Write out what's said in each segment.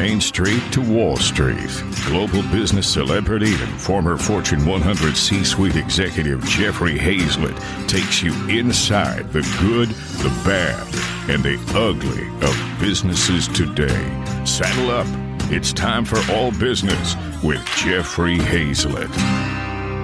Main Street to Wall Street, global business celebrity and former Fortune 100 C suite executive Jeffrey Hayzlett takes you inside the good, the bad, and the ugly of businesses today. Saddle up. It's time for All Business with Jeffrey Hayzlett.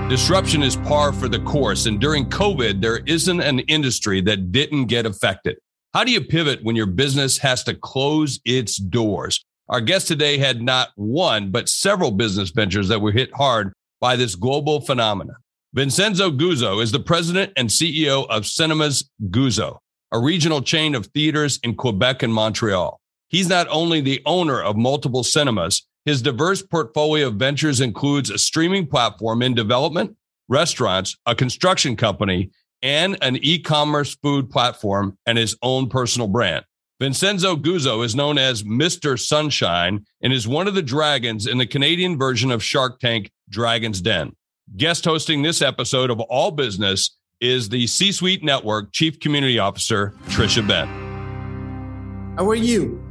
Disruption is par for the course. And during COVID, there isn't an industry that didn't get affected. How do you pivot when your business has to close its doors? Our guest today had not one, but several business ventures that were hit hard by this global phenomenon. Vincenzo Guzzo is the president and CEO of Cinemas Guzzo, a regional chain of theaters in Quebec and Montreal. He's not only the owner of multiple cinemas, his diverse portfolio of ventures includes a streaming platform in development, restaurants, a construction company, and an e commerce food platform and his own personal brand. Vincenzo Guzzo is known as Mr. Sunshine and is one of the dragons in the Canadian version of Shark Tank Dragon's Den. Guest hosting this episode of All Business is the C Suite Network Chief Community Officer, Tricia Benn. How are you?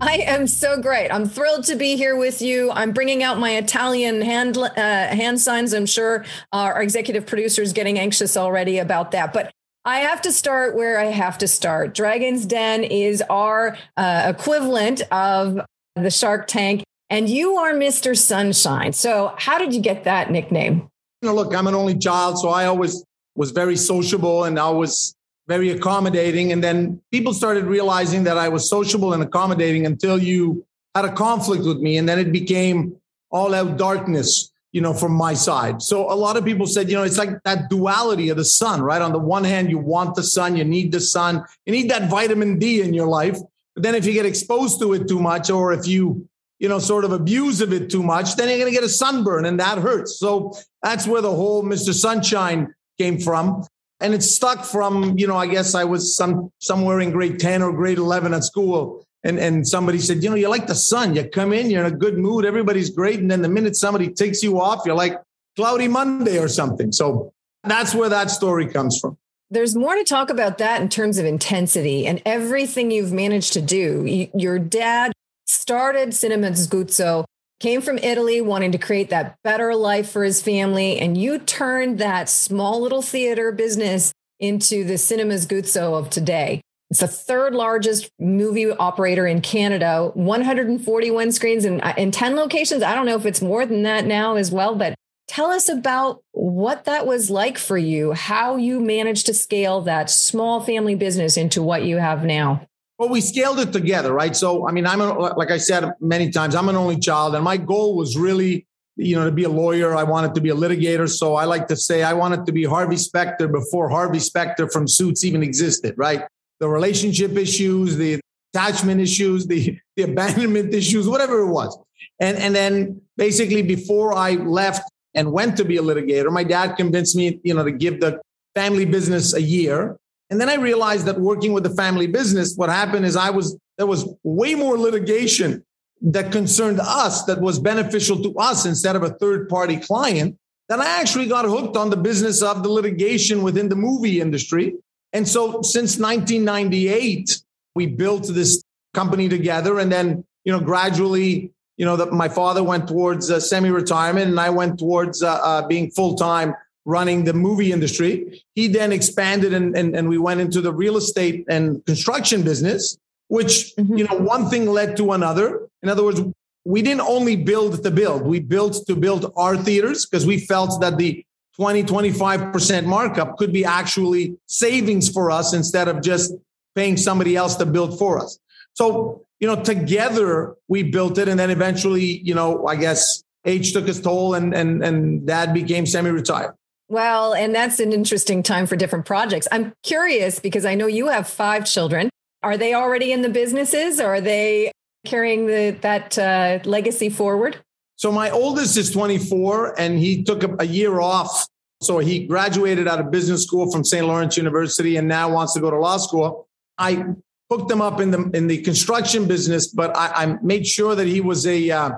I am so great. I'm thrilled to be here with you. I'm bringing out my Italian hand uh, hand signs. I'm sure our executive producer is getting anxious already about that. But I have to start where I have to start. Dragon's Den is our uh, equivalent of the Shark Tank, and you are Mr. Sunshine. So, how did you get that nickname? You know, look, I'm an only child, so I always was very sociable and I was very accommodating. And then people started realizing that I was sociable and accommodating until you had a conflict with me. And then it became all out darkness, you know, from my side. So a lot of people said, you know, it's like that duality of the sun, right? On the one hand, you want the sun, you need the sun, you need that vitamin D in your life. But then if you get exposed to it too much, or if you, you know, sort of abuse of it too much, then you're going to get a sunburn and that hurts. So that's where the whole Mr. Sunshine came from and it stuck from you know i guess i was some somewhere in grade 10 or grade 11 at school and and somebody said you know you're like the sun. You come in you're in a good mood. Everybody's great. And then the minute somebody takes you off you're like cloudy monday or something. So that's where that story comes from. There's more to talk about that in terms of intensity and everything you've managed to do. Your dad started cinemas guzzo came from Italy wanting to create that better life for his family. And you turned that small little theater business into the Cinemas Guzzo of today. It's the third largest movie operator in Canada, 141 screens in, uh, in 10 locations. I don't know if it's more than that now as well, but tell us about what that was like for you, how you managed to scale that small family business into what you have now. Well, we scaled it together, right? So, I mean, I'm a, like I said many times, I'm an only child, and my goal was really, you know, to be a lawyer. I wanted to be a litigator. So I like to say I wanted to be Harvey Specter before Harvey Specter from Suits even existed, right? The relationship issues, the attachment issues, the, the abandonment issues, whatever it was. And, and then basically before I left and went to be a litigator, my dad convinced me, you know, to give the family business a year and then I realized that working with the family business, what happened is I was there was way more litigation that concerned us that was beneficial to us instead of a third party client. Then I actually got hooked on the business of the litigation within the movie industry. And so since 1998, we built this company together. And then, you know, gradually, you know, that my father went towards uh, semi retirement and I went towards uh, uh, being full time running the movie industry. He then expanded and, and, and we went into the real estate and construction business, which, mm-hmm. you know, one thing led to another. In other words, we didn't only build to build, we built to build our theaters because we felt that the 20, 25% markup could be actually savings for us instead of just paying somebody else to build for us. So, you know, together we built it. And then eventually, you know, I guess age took its toll and, and, and dad became semi retired. Well, and that's an interesting time for different projects. I'm curious because I know you have five children. Are they already in the businesses or are they carrying the, that uh, legacy forward? So my oldest is 24 and he took a, year off. So he graduated out of business school from St. Lawrence University and now wants to go to law school. I hooked him up in the in the construction business, but I, I made sure that he was a uh,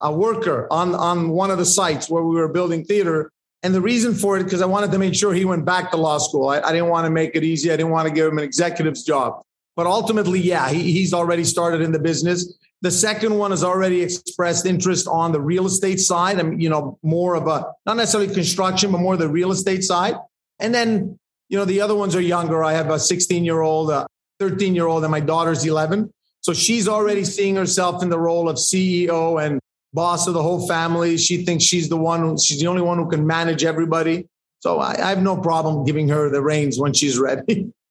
a worker on on one of the sites where we were building theater and the reason for it, because I wanted to make sure he went back to law school. I, I didn't want to make it easy. I didn't want to give him an executive's job. but ultimately, yeah, he, he's already started in the business. The second one has already expressed interest on the real estate side. and you know, more of a not necessarily construction, but more the real estate side. And then, you know, the other ones are younger. I have a 16 year old, a uh, 13 year old, and my daughter's 11. So she's already seeing herself in the role of CEO and boss of the whole family. She thinks she's the one, she's the only one who can manage everybody. So I, I have no problem giving her the reins when she's ready.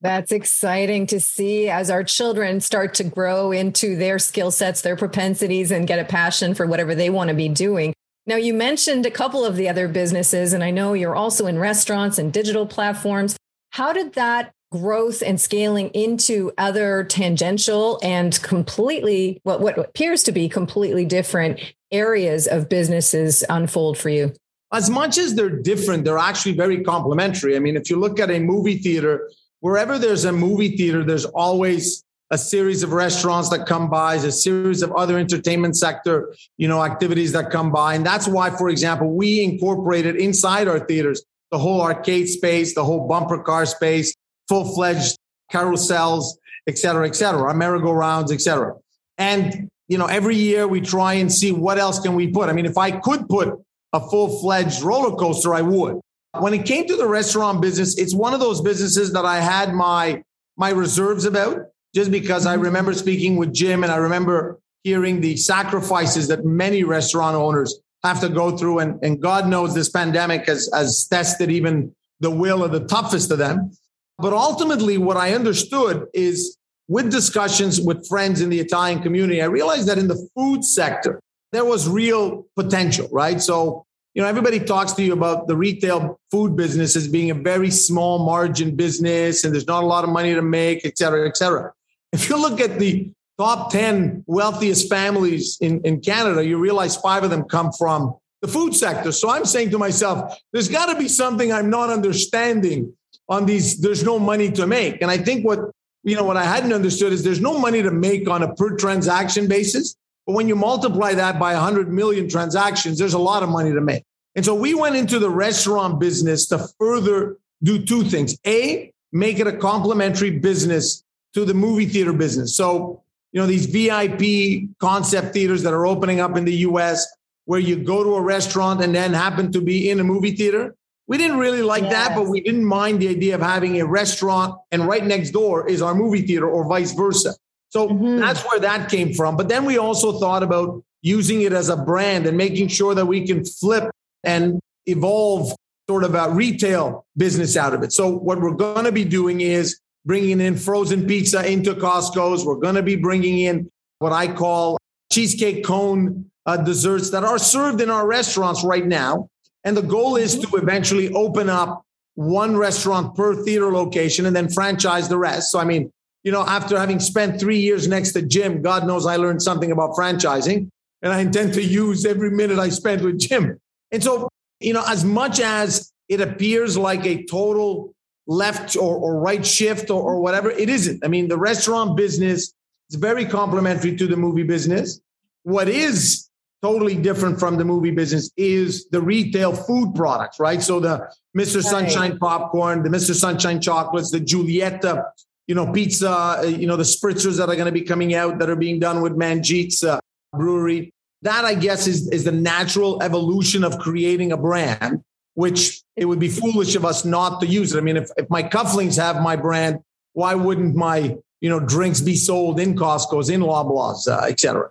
That's exciting to see as our children start to grow into their skill sets, their propensities, and get a passion for whatever they want to be doing. Now, you mentioned a couple of the other businesses, and I know you're also in restaurants and digital platforms. How did that growth and scaling into other tangential and completely what, what appears to be completely different areas of businesses unfold for you? As much as they're different, they're actually very complementary. I mean, if you look at a movie theater, wherever there's a movie theater, there's always a series of restaurants that come by, a series of other entertainment sector, you know, activities that come by. And that's why, for example, we incorporated inside our theaters the whole arcade space, the whole bumper car space, full fledged carousels, et cetera, et cetera, merry-go-rounds, et cetera. And, you know, every year we try and see what else can we put. I mean, if I could put a full fledged roller coaster, I would. When it came to the restaurant business, it's one of those businesses that I had my, my reserves about just because I mm-hmm. remember speaking with Jim and I remember hearing the sacrifices that many restaurant owners have to go through. And, and God knows this pandemic has, has tested even the will of the toughest of them. But ultimately, what I understood is with discussions with friends in the Italian community, I realized that in the food sector, there was real potential, right? So, you know, everybody talks to you about the retail food business as being a very small margin business and there's not a lot of money to make, et cetera, et cetera. If you look at the top 10 wealthiest families in, in Canada, you realize five of them come from the food sector. So I'm saying to myself, there's got to be something I'm not understanding on these there's no money to make and i think what you know what i hadn't understood is there's no money to make on a per transaction basis but when you multiply that by 100 million transactions there's a lot of money to make and so we went into the restaurant business to further do two things a make it a complementary business to the movie theater business so you know these vip concept theaters that are opening up in the us where you go to a restaurant and then happen to be in a movie theater we didn't really like yes. that, but we didn't mind the idea of having a restaurant and right next door is our movie theater or vice versa. So mm-hmm. that's where that came from. But then we also thought about using it as a brand and making sure that we can flip and evolve sort of a retail business out of it. So what we're going to be doing is bringing in frozen pizza into Costco's. We're going to be bringing in what I call cheesecake cone uh, desserts that are served in our restaurants right now. And the goal is to eventually open up one restaurant per theater location and then franchise the rest. So, I mean, you know, after having spent three years next to Jim, God knows I learned something about franchising and I intend to use every minute I spent with Jim. And so, you know, as much as it appears like a total left or, or right shift or, or whatever, it isn't. I mean, the restaurant business is very complementary to the movie business. What is totally different from the movie business is the retail food products, right? So the Mr. Right. Sunshine popcorn, the Mr. Sunshine chocolates, the Giulietta, you know, pizza, uh, you know, the spritzers that are going to be coming out that are being done with Manjit's uh, brewery. That I guess is is the natural evolution of creating a brand, which it would be foolish of us not to use it. I mean, if, if my cufflinks have my brand, why wouldn't my you know drinks be sold in Costco's, in Loblaws, uh, et cetera?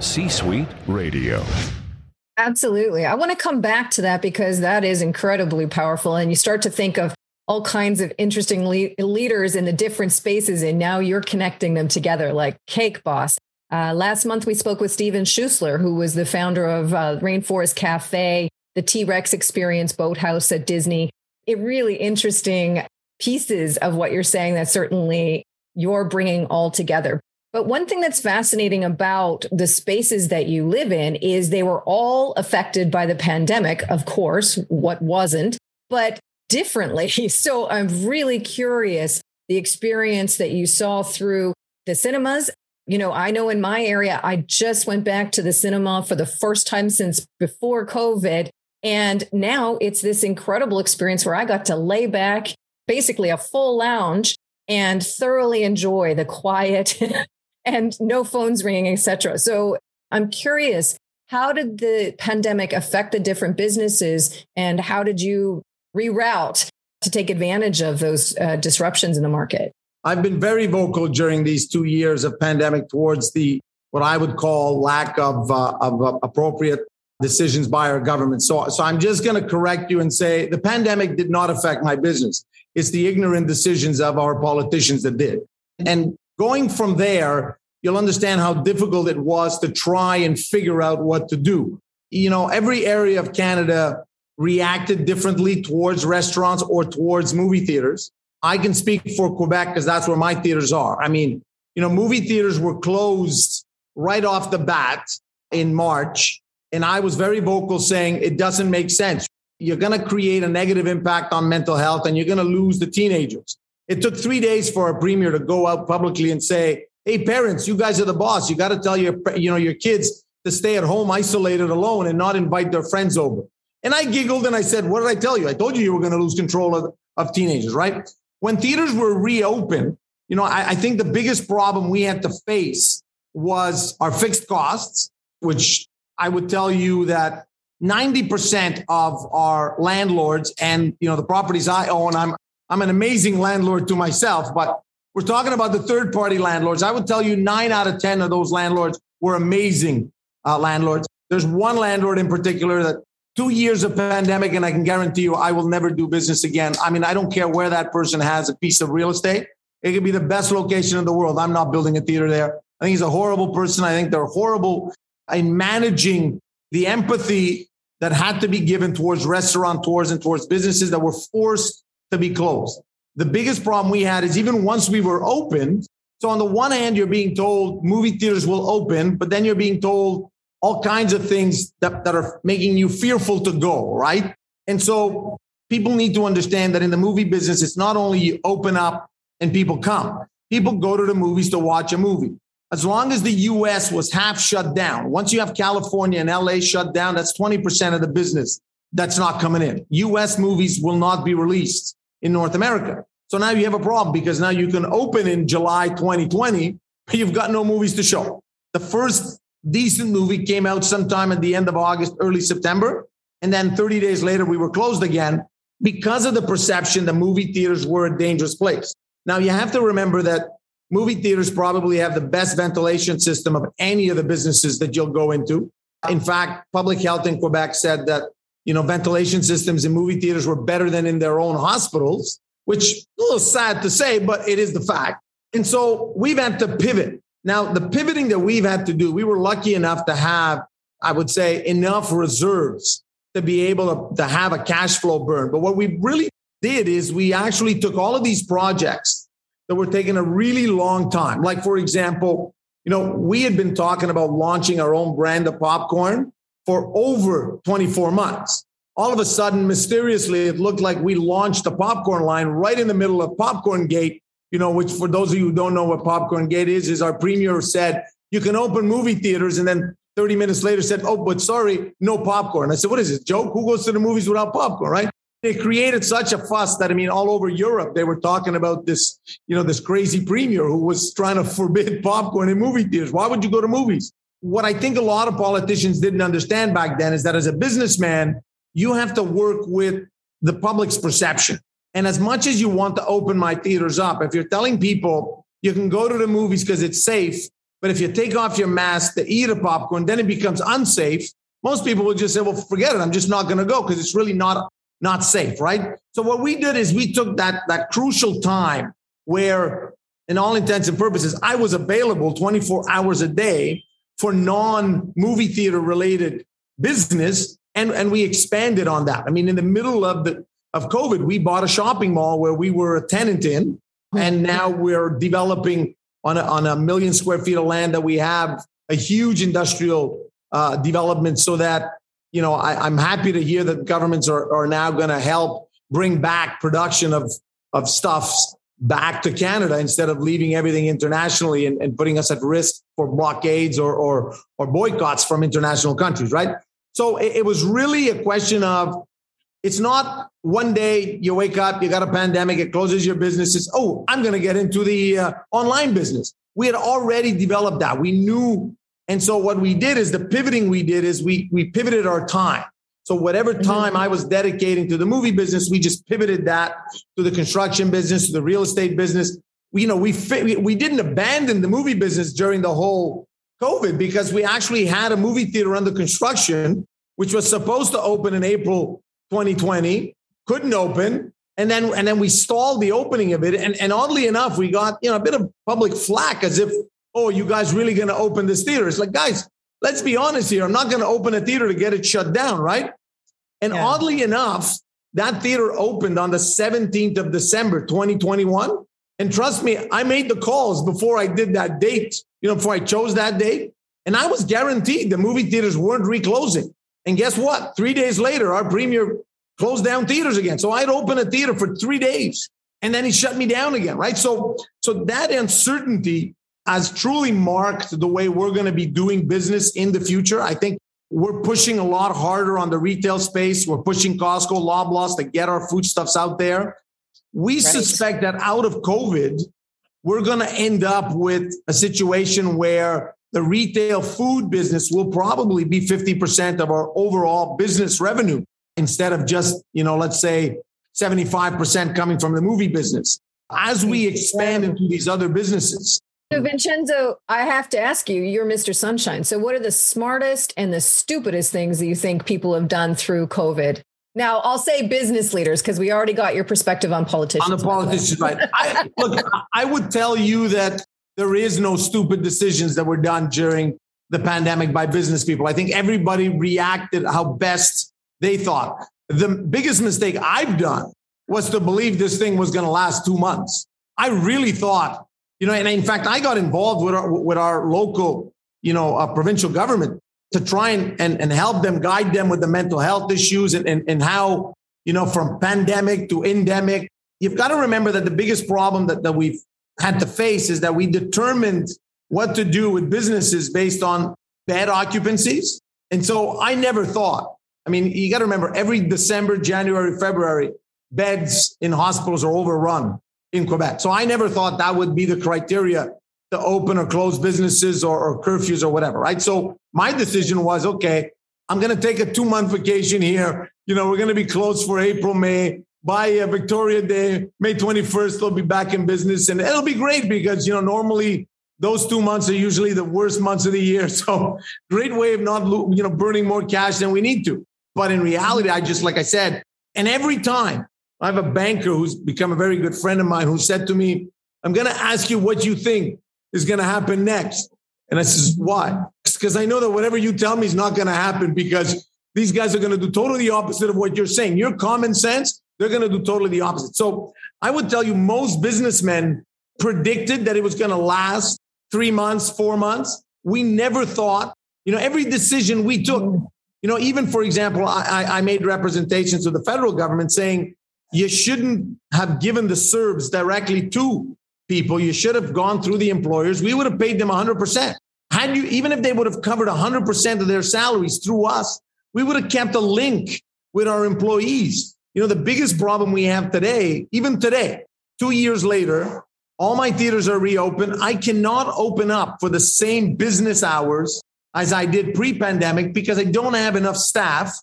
C Suite Radio. Absolutely. I want to come back to that because that is incredibly powerful. And you start to think of all kinds of interesting le- leaders in the different spaces, and now you're connecting them together, like Cake Boss. Uh, last month, we spoke with Steven Schussler, who was the founder of uh, Rainforest Cafe, the T Rex Experience Boathouse at Disney. It really interesting pieces of what you're saying that certainly you're bringing all together. But one thing that's fascinating about the spaces that you live in is they were all affected by the pandemic. Of course, what wasn't, but differently. So I'm really curious the experience that you saw through the cinemas. You know, I know in my area, I just went back to the cinema for the first time since before COVID. And now it's this incredible experience where I got to lay back, basically a full lounge and thoroughly enjoy the quiet and no phones ringing, etc. So I'm curious, how did the pandemic affect the different businesses and how did you reroute to take advantage of those uh, disruptions in the market? I've been very vocal during these two years of pandemic towards the what I would call lack of, uh, of uh, appropriate decisions by our government. So, so I'm just going to correct you and say the pandemic did not affect my business. It's the ignorant decisions of our politicians that did. And going from there, you'll understand how difficult it was to try and figure out what to do. You know, every area of Canada reacted differently towards restaurants or towards movie theaters. I can speak for Quebec because that's where my theaters are. I mean, you know, movie theaters were closed right off the bat in March. And I was very vocal saying it doesn't make sense. You're going to create a negative impact on mental health and you're going to lose the teenagers. It took three days for a premier to go out publicly and say, Hey, parents, you guys are the boss. You got to tell your, you know, your kids to stay at home isolated alone and not invite their friends over. And I giggled and I said, What did I tell you? I told you you were going to lose control of, of teenagers, right? When theaters were reopened, you know, I, I think the biggest problem we had to face was our fixed costs, which I would tell you that 90% of our landlords and you know the properties I own, I'm I'm an amazing landlord to myself, but we're talking about the third party landlords. I would tell you nine out of 10 of those landlords were amazing uh, landlords. There's one landlord in particular that two years of pandemic, and I can guarantee you I will never do business again. I mean, I don't care where that person has a piece of real estate. It could be the best location in the world. I'm not building a theater there. I think he's a horrible person. I think they're horrible in managing the empathy that had to be given towards restaurateurs and towards businesses that were forced to be closed. The biggest problem we had is even once we were open. So on the one hand, you're being told movie theaters will open, but then you're being told all kinds of things that, that are making you fearful to go, right? And so people need to understand that in the movie business, it's not only you open up and people come. People go to the movies to watch a movie. As long as the US was half shut down, once you have California and LA shut down, that's 20% of the business that's not coming in. US movies will not be released in North America. So now you have a problem because now you can open in July 2020, but you've got no movies to show. The first decent movie came out sometime at the end of August, early September. And then 30 days later, we were closed again because of the perception that movie theaters were a dangerous place. Now, you have to remember that movie theaters probably have the best ventilation system of any of the businesses that you'll go into. In fact, public health in Quebec said that, you know, ventilation systems in movie theaters were better than in their own hospitals, which a little sad to say, but it is the fact. And so we've had to pivot. Now, the pivoting that we've had to do, we were lucky enough to have, I would say, enough reserves to be able to, to have a cash flow burn. But what we really did is we actually took all of these projects that were taking a really long time. Like, for example, you know, we had been talking about launching our own brand of popcorn for over 24 months. All of a sudden, mysteriously, it looked like we launched a popcorn line right in the middle of Popcorn Gate, you know, which for those of you who don't know what Popcorn Gate is, is our premier said, you can open movie theaters and then 30 minutes later said, oh, but sorry, no popcorn. I said, what is this, joke? Who goes to the movies without popcorn, right? it created such a fuss that I mean, all over Europe, they were talking about this, you know, this crazy premier who was trying to forbid popcorn in movie theaters. Why would you go to movies? What I think a lot of politicians didn't understand back then is that as a businessman, you have to work with the public's perception. And as much as you want to open my theaters up, if you're telling people you can go to the movies because it's safe, but if you take off your mask to eat a popcorn, then it becomes unsafe. Most people would just say, well, forget it. I'm just not going to go because it's really not not safe, right? So what we did is we took that that crucial time where, in all intents and purposes, I was available 24 hours a day for non-movie theater related business, and and we expanded on that. I mean, in the middle of the of COVID, we bought a shopping mall where we were a tenant in, and now we're developing on a, on a million square feet of land that we have a huge industrial uh, development so that you know, I, am happy to hear that governments are, are now going to help bring back production of, of stuffs back to Canada instead of leaving everything internationally and, and putting us at risk for blockades or, or, or boycotts from international countries, right? So it, it was really a question of It's not one day you wake up, you got a pandemic, it closes your businesses. Oh, I'm going to get into the uh, online business. We had already developed that. We knew. And so what we did is the pivoting we did is we, we pivoted our time. So whatever mm-hmm. time I was dedicating to the movie business, we just pivoted that to the construction business, to the real estate business. We, you know, we, we, we didn't abandon the movie business during the whole COVID because we actually had a movie theater under construction, which was supposed to open in April 2020, couldn't open. And then, and then we stalled the opening of it. And, and oddly enough, we got, you know, a bit of public flack as if, oh, you guys really going to open this theater? It's like, guys, let's be honest here. I'm not going to open a theater to get it shut down, right? And yeah. oddly enough, that theater opened on the 17th of December, 2021. And trust me, I made the calls before I did that date, you know, before I chose that date. And I was guaranteed the movie theaters weren't reclosing. And guess what? Three days later, our premier closed down theaters again. So I'd open a theater for three days and then he shut me down again. Right. So, so that uncertainty has truly marked the way we're going to be doing business in the future. I think we're pushing a lot harder on the retail space. We're pushing Costco, Loblaws to get our foodstuffs out there. We right. suspect that out of COVID, we're going to end up with a situation where the retail food business will probably be 50% of our overall business revenue instead of just, you know, let's say 75% coming from the movie business. As we expand into these other businesses. So, Vincenzo, I have to ask you, you're Mr. Sunshine. So, what are the smartest and the stupidest things that you think people have done through COVID? Now, I'll say business leaders because we already got your perspective on politicians. On the politicians, right? I, look, I would tell you that there is no stupid decisions that were done during the pandemic by business people. I think everybody reacted how best they thought. The biggest mistake I've done was to believe this thing was going to last two months. I really thought, you know, and in fact, I got involved with our, with our local, you know, uh, provincial government to try and, and, and help them guide them with the mental health issues and, and, and how, you know, from pandemic to endemic. You've got to remember that the biggest problem that, that we've had to face is that we determined what to do with businesses based on bad occupancies. And so I never thought, I mean, you got to remember every December, January, February, beds in hospitals are overrun in Quebec. So I never thought that would be the criteria to open or close businesses or, or curfews or whatever, right? So my decision was okay, I'm going to take a two month vacation here. You know, we're going to be closed for April, May by uh, Victoria Day, May 21st, they'll be back in business. And it'll be great because, you know, normally those two months are usually the worst months of the year. So great way of not, you know, burning more cash than we need to. But in reality, I just, like I said, and every time I have a banker who's become a very good friend of mine who said to me, I'm going to ask you what you think is going to happen next. And I says, why? Because I know that whatever you tell me is not going to happen because these guys are going to do totally the opposite of what you're saying. Your common sense they're going to do totally the opposite. So I would tell you, most businessmen predicted that it was going to last three months, four months. We never thought, you know, every decision we took, you know, even for example, I, I made representations to the federal government saying you shouldn't have given the CERBs directly to people. You should have gone through the employers. We would have paid them 100%. Had you, even if they would have covered 100% of their salaries through us, we would have kept a link with our employees. You know, the biggest problem we have today, even today, two years later, all my theaters are reopened. I cannot open up for the same business hours as I did pre pandemic because I don't have enough staff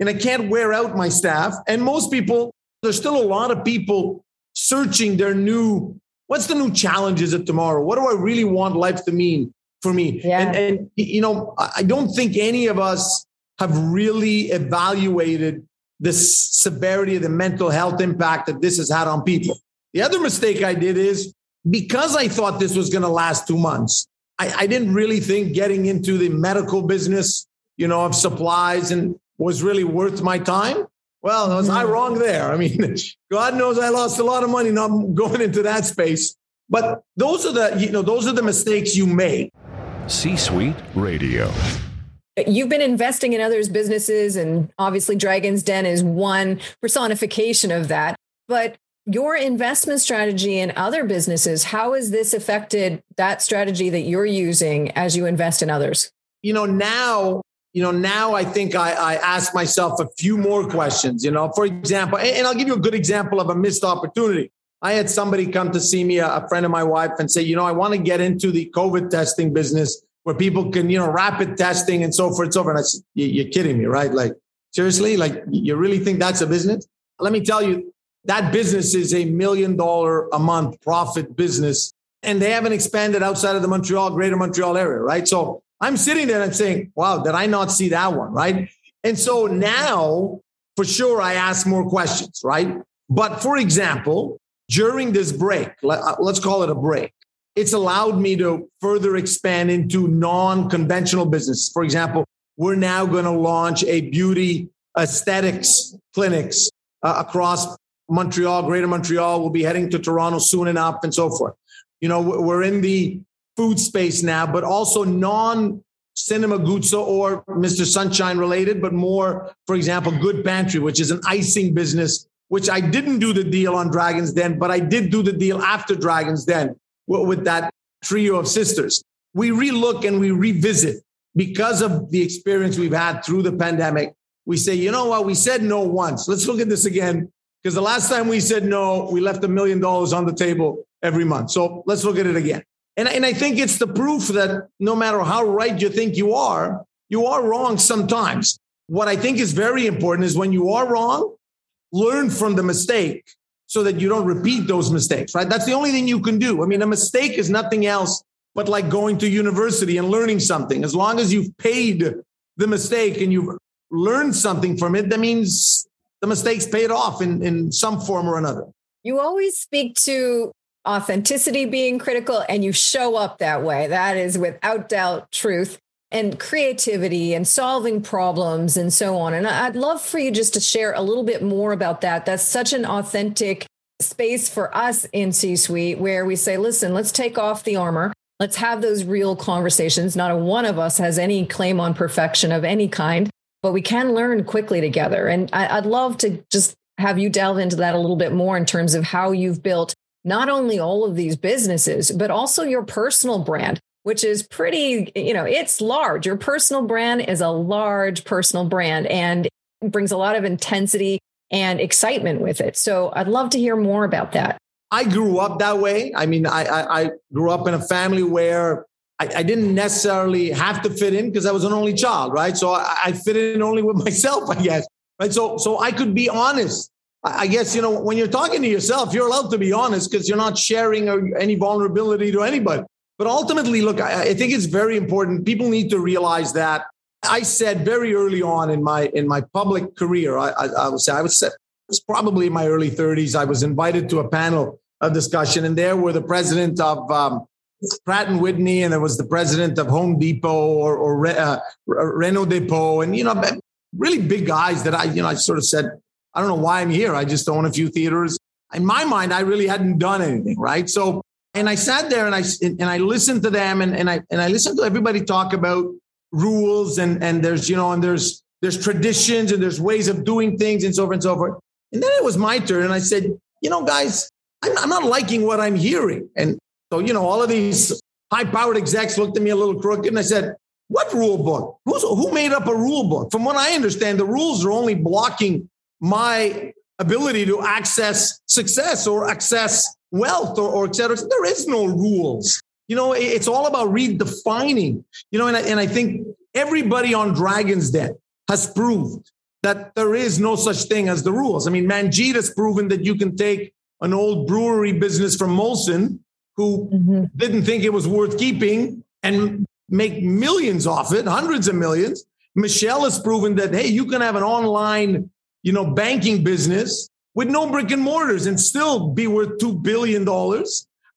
and I can't wear out my staff. And most people, there's still a lot of people searching their new, what's the new challenges of tomorrow? What do I really want life to mean for me? Yeah. And, and, you know, I don't think any of us have really evaluated the severity of the mental health impact that this has had on people. The other mistake I did is because I thought this was going to last two months, I, I, didn't really think getting into the medical business, you know, of supplies and was really worth my time. Well, was I mm-hmm. wrong there? I mean, God knows I lost a lot of money not going into that space. But those are the, you know, those are the mistakes you make. C Suite Radio. You've been investing in others' businesses, and obviously, Dragon's Den is one personification of that. But your investment strategy in other businesses, how has this affected that strategy that you're using as you invest in others? You know, now, you know, now I think I, I ask myself a few more questions, you know, for example, and, I'll give you a good example of a missed opportunity. I had somebody come to see me, a friend of my wife, and say, you know, I want to get into the COVID testing business where people can, you know, rapid testing and so forth and so forth. And I said, you're kidding me, right? Like, seriously? Like, you really think that's a business? Let me tell you, that business is a million dollar a month profit business. And they haven't expanded outside of the Montreal, greater Montreal area, right? So I'm sitting there and saying, wow, did I not see that one, right? And so now, for sure, I ask more questions, right? But for example, during this break, uh, let's call it a break, it's allowed me to further expand into non conventional business. For example, we're now going to launch a beauty aesthetics clinics uh, across Montreal, Greater Montreal. We'll be heading to Toronto soon enough and so forth. You know, we're in the food space now, but also non Cinema Guzzo or Mr. Sunshine related, but more, for example, Good Pantry, which is an icing business, which I didn't do the deal on Dragon's Den, but I did do the deal after Dragon's Den with that trio of sisters. We relook and we revisit because of the experience we've had through the pandemic. We say, you know what? We said no once. Let's look at this again. Because the last time we said no, we left a million dollars on the table every month. So let's look at it again. And, and I think it's the proof that no matter how right you think you are, you are wrong sometimes. What I think is very important is when you are wrong, learn from the mistake so that you don't repeat those mistakes, right? That's the only thing you can do. I mean, a mistake is nothing else but like going to university and learning something. As long as you've paid the mistake and you've learned something from it, that means the mistakes paid off in, in some form or another. You always speak to authenticity being critical and you show up that way. That is without doubt truth and creativity and solving problems and so on. And I'd love for you just to share a little bit more about that. That's such an authentic space for us in C suite where we say, listen, let's take off the armor. Let's have those real conversations. Not a one of us has any claim on perfection of any kind, but we can learn quickly together. And I'd love to just have you delve into that a little bit more in terms of how you've built not only all of these businesses, but also your personal brand, which is pretty, you know, it's large. Your personal brand is a large personal brand and brings a lot of intensity and excitement with it. So I'd love to hear more about that. I grew up that way. I mean, I, I, I grew up in a family where I, I, didn't necessarily have to fit in because I was an only child, right? So I, I fit in only with myself, I guess, right? So, so I could be honest I guess, you know, when you're talking to yourself, you're allowed to be honest because you're not sharing any vulnerability to anybody. But ultimately, look, I, think it's very important. People need to realize that I said very early on in my in my public career, I, I, I would say I was, was probably in my early 30s. I was invited to a panel of discussion, and there were the president of um, Pratt and Whitney, and there was the president of Home Depot or, or uh, Réno-Dépôt, and you know, really big guys that I, you know, I sort of said, I don't know why I'm here. I just own a few theaters. In my mind, I really hadn't done anything, right? So, and I sat there and I and I listened to them and, and I and I listened to everybody talk about rules and and there's you know and there's there's traditions and there's ways of doing things and so forth and so forth. And then it was my turn and I said, you know, guys, I'm, I'm not liking what I'm hearing. And so, you know, all of these high powered execs looked at me a little crooked and I said, what rule book? Who's, who made up a rule book? From what I understand, the rules are only blocking my ability to access success or access wealth or, or et cetera. There is no rules. You know, it's all about redefining, you know, and I, and I think everybody on Dragon's Den has proved that there is no such thing as the rules. I mean, Manjit has proven that you can take an old brewery business from Molson who mm-hmm. didn't think it was worth keeping and make millions off it, hundreds of millions. Michelle has proven that, hey, you can have an online you know, banking business with no brick and mortars and still be worth $2 billion,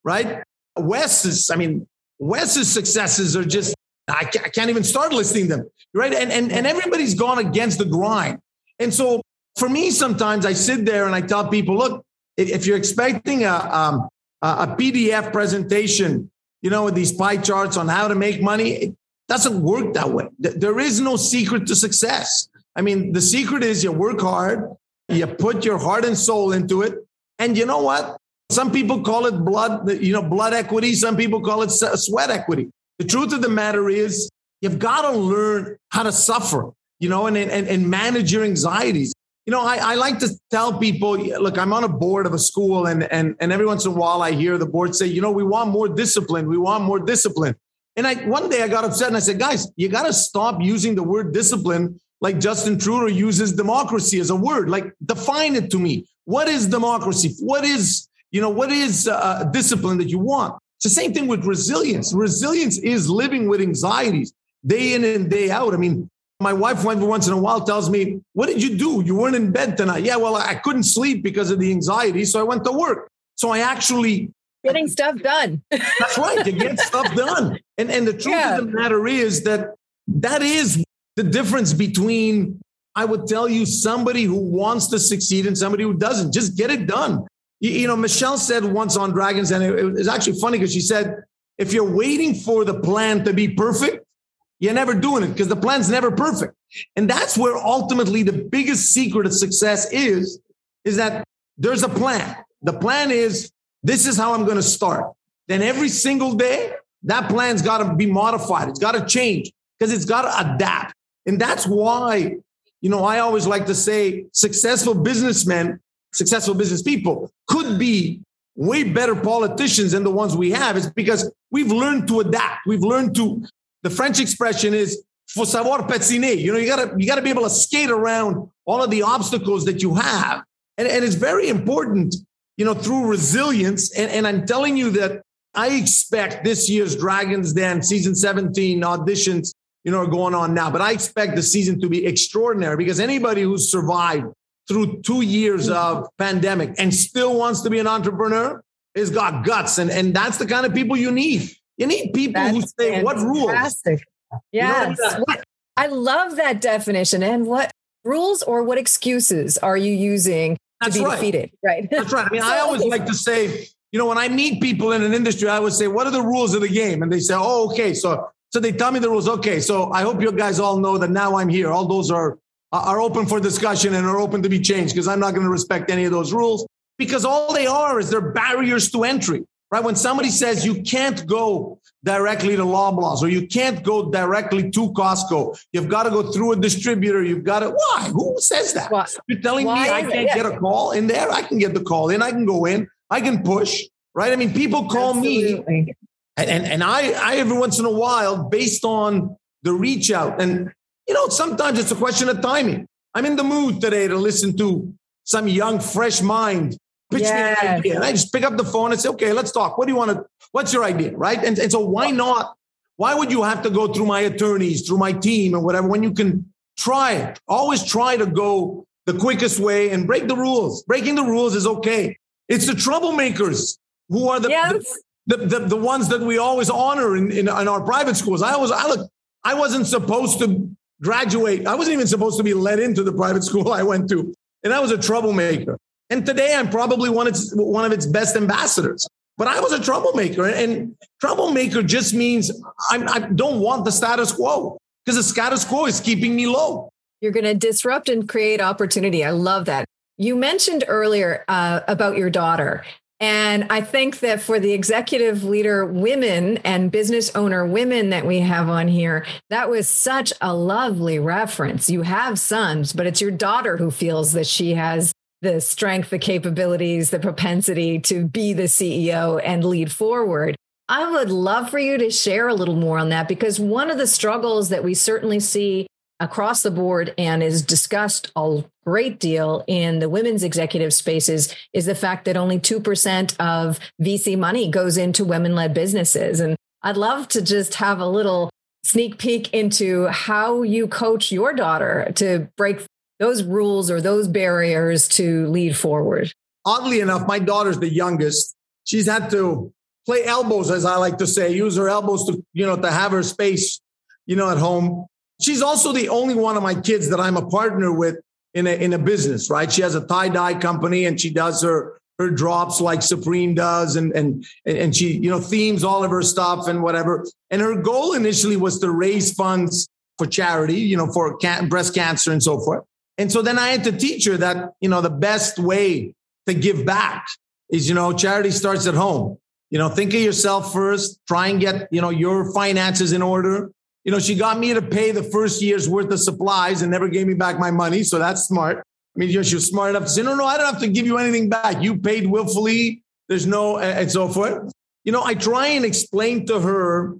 right? Wes's, I mean, Wes's successes are just, I can't even start listing them, right? And, and, and everybody's gone against the grind. And so for me, sometimes I sit there and I tell people, look, if you're expecting a, um, a PDF presentation, you know, with these pie charts on how to make money, it doesn't work that way. There is no secret to success. I mean, the mm-hmm. secret is you work hard, you put your heart and soul into it. And you know what? Some people call it blood, you know, blood equity. Some people call it sweat equity. The truth of the matter is you've got to learn how to suffer, you know, and, and, and manage your anxieties. You know, I, I like to tell people, look, I'm on a board of a school, and, and, and every once in a while I hear the board say, you know, we want more discipline. We want more discipline. And I one day I got upset and I said, guys, you got to stop using the word discipline like Justin Trudeau uses democracy as a word. Like, define it to me. What is democracy? What is, you know, what is uh, discipline that you want? It's the same thing with resilience. Resilience is living with anxieties day in and day out. I mean, my wife every once in a while tells me, What did you do? You weren't in bed tonight. Yeah, well, I couldn't sleep because of the anxiety. So I went to work. So I actually getting stuff done. that's right. To get stuff done. And and the truth yeah. of the matter is that that is the difference between I would tell you somebody who wants to succeed and somebody who doesn't. Just get it done. You, you know, Michelle said once on Dragons, and it, it was actually funny because she said, if you're waiting for the plan to be perfect, you're never doing it because the plan's never perfect. And that's where ultimately the biggest secret of success is, is that there's a plan. The plan is this is how I'm going to start. Then every single day, that plan's got to be modified. It's got to change because it's got to adapt. And that's why, you know, I always like to say successful businessmen, successful business people could be way better politicians than the ones we have. It's because we've learned to adapt. We've learned to, the French expression is faut savoir patiner. You know, you gotta, you gotta be able to skate around all of the obstacles that you have. And, and it's very important, you know, through resilience. And, and I'm telling you that I expect this year's Dragons Den season 17 auditions you know, are going on now. But I expect the season to be extraordinary because anybody who's survived through two years of pandemic and still wants to be an entrepreneur has got guts. And, and that's the kind of people you need. You need people that's who say, what rules? Yes. You know, I love that definition. And what rules or what excuses are you using to be right. defeated? Right. That's right. I mean, I always like to say, you know, when I meet people in an industry, I would say, what are the rules of the game? And they say, oh, okay. So so they tell me the rules. Okay, so I hope you guys all know that now I'm here. All those are are open for discussion and are open to be changed because I'm not going to respect any of those rules because all they are is they're barriers to entry. Right? When somebody says you can't go directly to Loblaws or you can't go directly to Costco, you've got to go through a distributor. You've got to. Why? Who says that? Why? You're telling Why me I can't get a call in there? I can get the call in. I can go in. I can push. Right? I mean, people call Absolutely. me and, and, and I, I every once in a while, based on the reach out, and you know, sometimes it's a question of timing. I'm in the mood today to listen to some young, fresh mind pitch yes. me an idea. And I just pick up the phone and say, okay, let's talk. What do you want to, what's your idea? Right. And, and so why not? Why would you have to go through my attorneys, through my team and whatever, when you can try it? Always try to go the quickest way and break the rules. Breaking the rules is okay. It's the troublemakers who are the, yes. the, the, the, the ones that we always honor in, in, in, our private schools. I was, I look, I wasn't supposed to graduate. I wasn't even supposed to be let into the private school I went to. And I was a troublemaker. And today I'm probably one of its, one of its best ambassadors. But I was a troublemaker. And troublemaker just means I'm, I don't want the status quo because the status quo is keeping me low. You're going to disrupt and create opportunity. I love that. You mentioned earlier uh, about your daughter and I think that for the executive leader women and business owner women that we have on here, that was such a lovely reference. You have sons, but it's your daughter who feels that she has the strength, the capabilities, the propensity to be the CEO and lead forward. I would love for you to share a little more on that because one of the struggles that we certainly see across the board and is discussed a great deal in the women's executive spaces is the fact that only 2% of VC money goes into women led businesses. And I'd love to just have a little sneak peek into how you coach your daughter to break those rules or those barriers to lead forward. Oddly enough, my daughter's the youngest. She's had to play elbows, as I like to say, use her elbows to, you know, to have her space, you know, at home. She's also the only one of my kids that I'm a partner with in a, in a business, right? She has a tie dye company and she does her her drops like Supreme does, and and and she you know themes all of her stuff and whatever. And her goal initially was to raise funds for charity, you know, for can- breast cancer and so forth. And so then I had to teach her that you know the best way to give back is you know charity starts at home. You know, think of yourself first. Try and get you know your finances in order You know, she got me to pay the first year's worth of supplies and never gave me back my money. So that's smart. I mean, you know, she was smart enough to say, no, no, I don't have to give you anything back. You paid willfully. There's no, and so forth. You know, I try and explain to her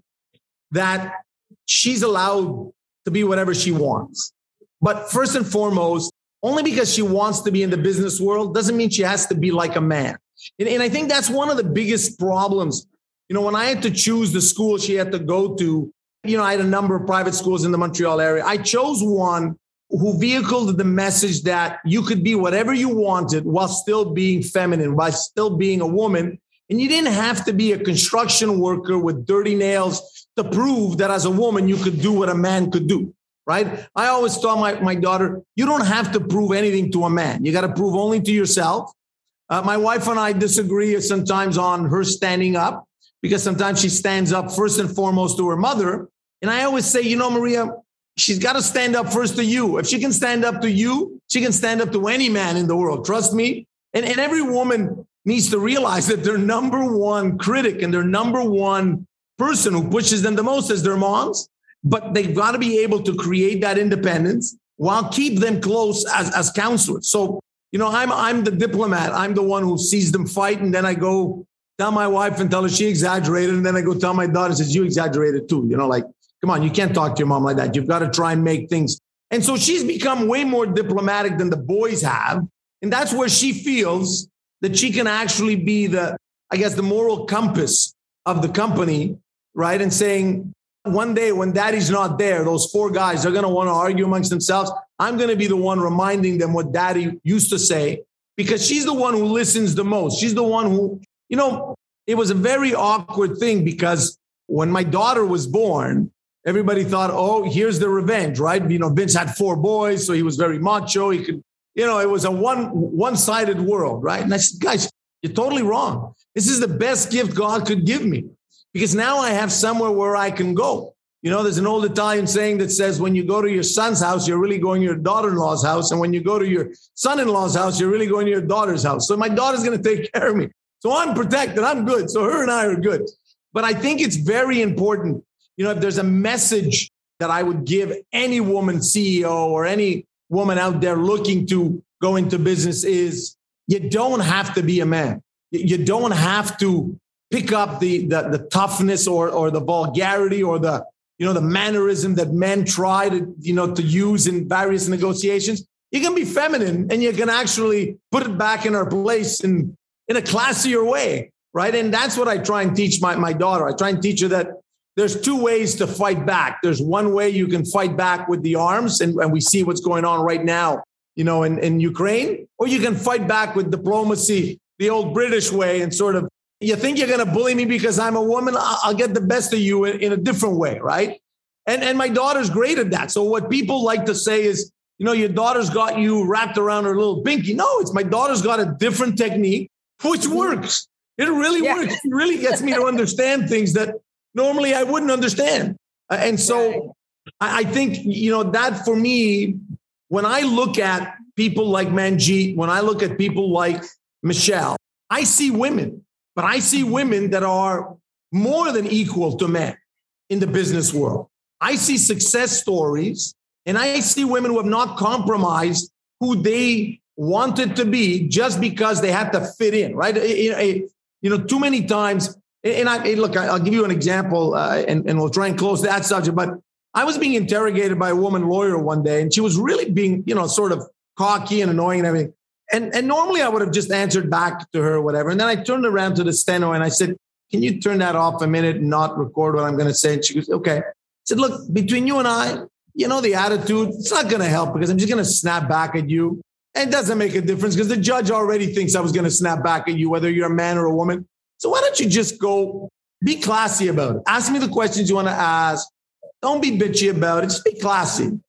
that she's allowed to be whatever she wants. But first and foremost, only because she wants to be in the business world doesn't mean she has to be like a man. And, and I think that's one of the biggest problems. You know, when I had to choose the school she had to go to, you know, I had a number of private schools in the Montreal area. I chose one who vehicled the message that you could be whatever you wanted while still being feminine, while still being a woman. And you didn't have to be a construction worker with dirty nails to prove that as a woman, you could do what a man could do. Right. I always tell my, my daughter, you don't have to prove anything to a man. You got to prove only to yourself. Uh, my wife and I disagree sometimes on her standing up because sometimes she stands up first and foremost to her mother. And I always say, you know, Maria, she's got to stand up first to you. If she can stand up to you, she can stand up to any man in the world. Trust me. And, and every woman needs to realize that their number one critic and their number one person who pushes them the most is their moms. But they've got to be able to create that independence while keep them close as, as counselors. So, you know, I'm I'm the diplomat. I'm the one who sees them fight, and then I go tell my wife and tell her she exaggerated, and then I go tell my daughter says you exaggerated too. You know, like come on, you can't talk to your mom like that. You've got to try and make things. And so she's become way more diplomatic than the boys have, and that's where she feels that she can actually be the, I guess, the moral compass of the company, right? And saying, one day when daddy's not there, those four guys are going to want to argue amongst themselves. I'm going to be the one reminding them what daddy used to say because she's the one who listens the most. She's the one who, you know, it was a very awkward thing because when my daughter was born, everybody thought, oh, here's the revenge, right? You know, Vince had four boys, so he was very macho. He could you know, it was a one one-sided world, right? And I said, guys, you're totally wrong. This is the best gift God could give me because now I have somewhere where I can go. You know, there's an old Italian saying that says, when you go to your son's house, you're really going to your daughter in law's house. And when you go to your son in law's house, you're really going to your daughter's house. So my daughter's going to take care of me. So I'm protected. I'm good. So her and I are good. But I think it's very important. You know, if there's a message that I would give any woman CEO or any woman out there looking to go into business is you don't have to be a man. You don't have to pick up the, the, the toughness or, or the vulgarity or the, you know, the mannerism that men try to, you know, to use in various negotiations. You can be feminine and you can actually put it back in our place in, in a classier way. Right. And that's what I try and teach my, my daughter. I try and teach her that there's two ways to fight back. There's one way you can fight back with the arms, and, and we see what's going on right now, you know, in, in Ukraine, or you can fight back with diplomacy, the old British way, and sort of, you think you're going to bully me because I'm a woman? I'll get the best of you in, in a different way, right? And, and my daughter's great at that. So what people like to say is, you know, your daughter's got you wrapped around her little binky. No, it's my daughter's got a different technique, which works. It really yeah. works. It really gets me to understand things that normally I wouldn't understand. Uh, and so I, I think, you know, that for me, when I look at people like Manjit, when I look at people like Michelle, I see women, but I see women that are more than equal to men in the business world. I see success stories and I see women who have not compromised who they wanted to be just because they had to fit in, right? You know, too many times and I look, I'll give you an example, uh, and, and we'll try and close that subject. But I was being interrogated by a woman lawyer one day, and she was really being, you know, sort of cocky and annoying and everything. And, and normally I would have just answered back to her or whatever. And then I turned around to the steno and I said, Can you turn that off a minute and not record what I'm going to say? And she goes, Okay. I said, Look, between you and I, you know, the attitude, it's not going to help because I'm just going to snap back at you. And it doesn't make a difference because the judge already thinks I was going to snap back at you, whether you're a man or a woman. So why don't you just go be classy about it? Ask me the questions you want to ask. Don't be bitchy about it. Just be classy.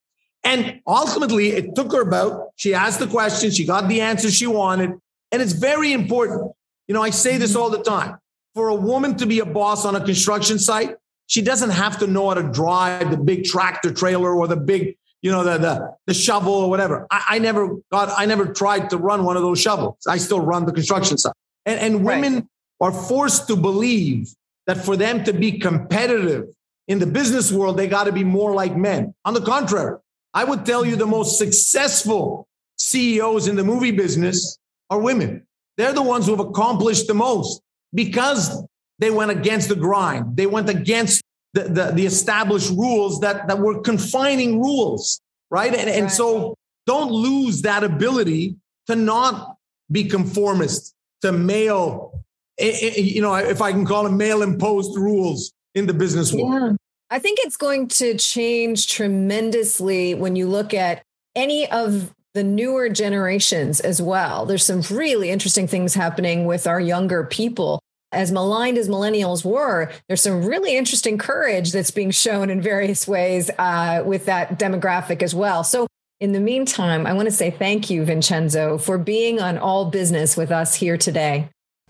And ultimately, it took her about, she asked the question, she got the answer she wanted. And it's very important. You know, I say this all the time. For a woman to be a boss on a construction site, she doesn't have to know how to drive the big tractor trailer or the big, you know, the the, the shovel or whatever. I, I never got, I never tried to run one of those shovels. I still run the construction site. And, and women are forced to believe that for them to be competitive in the business world, they got to be more like men. On the contrary, I would tell you the most successful CEOs in the movie business are women. They're the ones who have accomplished the most because they went against the grind. They went against the, the, the established rules that, that were confining rules, right? And, and so don't lose that ability to not be conformist, to male, eh, eh, you know, if I can call them male imposed rules in the business world. Yeah. I think it's going to change tremendously when you look at any of the newer generations as well. There's some really interesting things happening with our younger people. As maligned as millennials were, there's some really interesting courage that's being shown in various ways uh, with that demographic as well. So, in the meantime, I want to say thank you, Vincenzo, for being on All Business with us here today.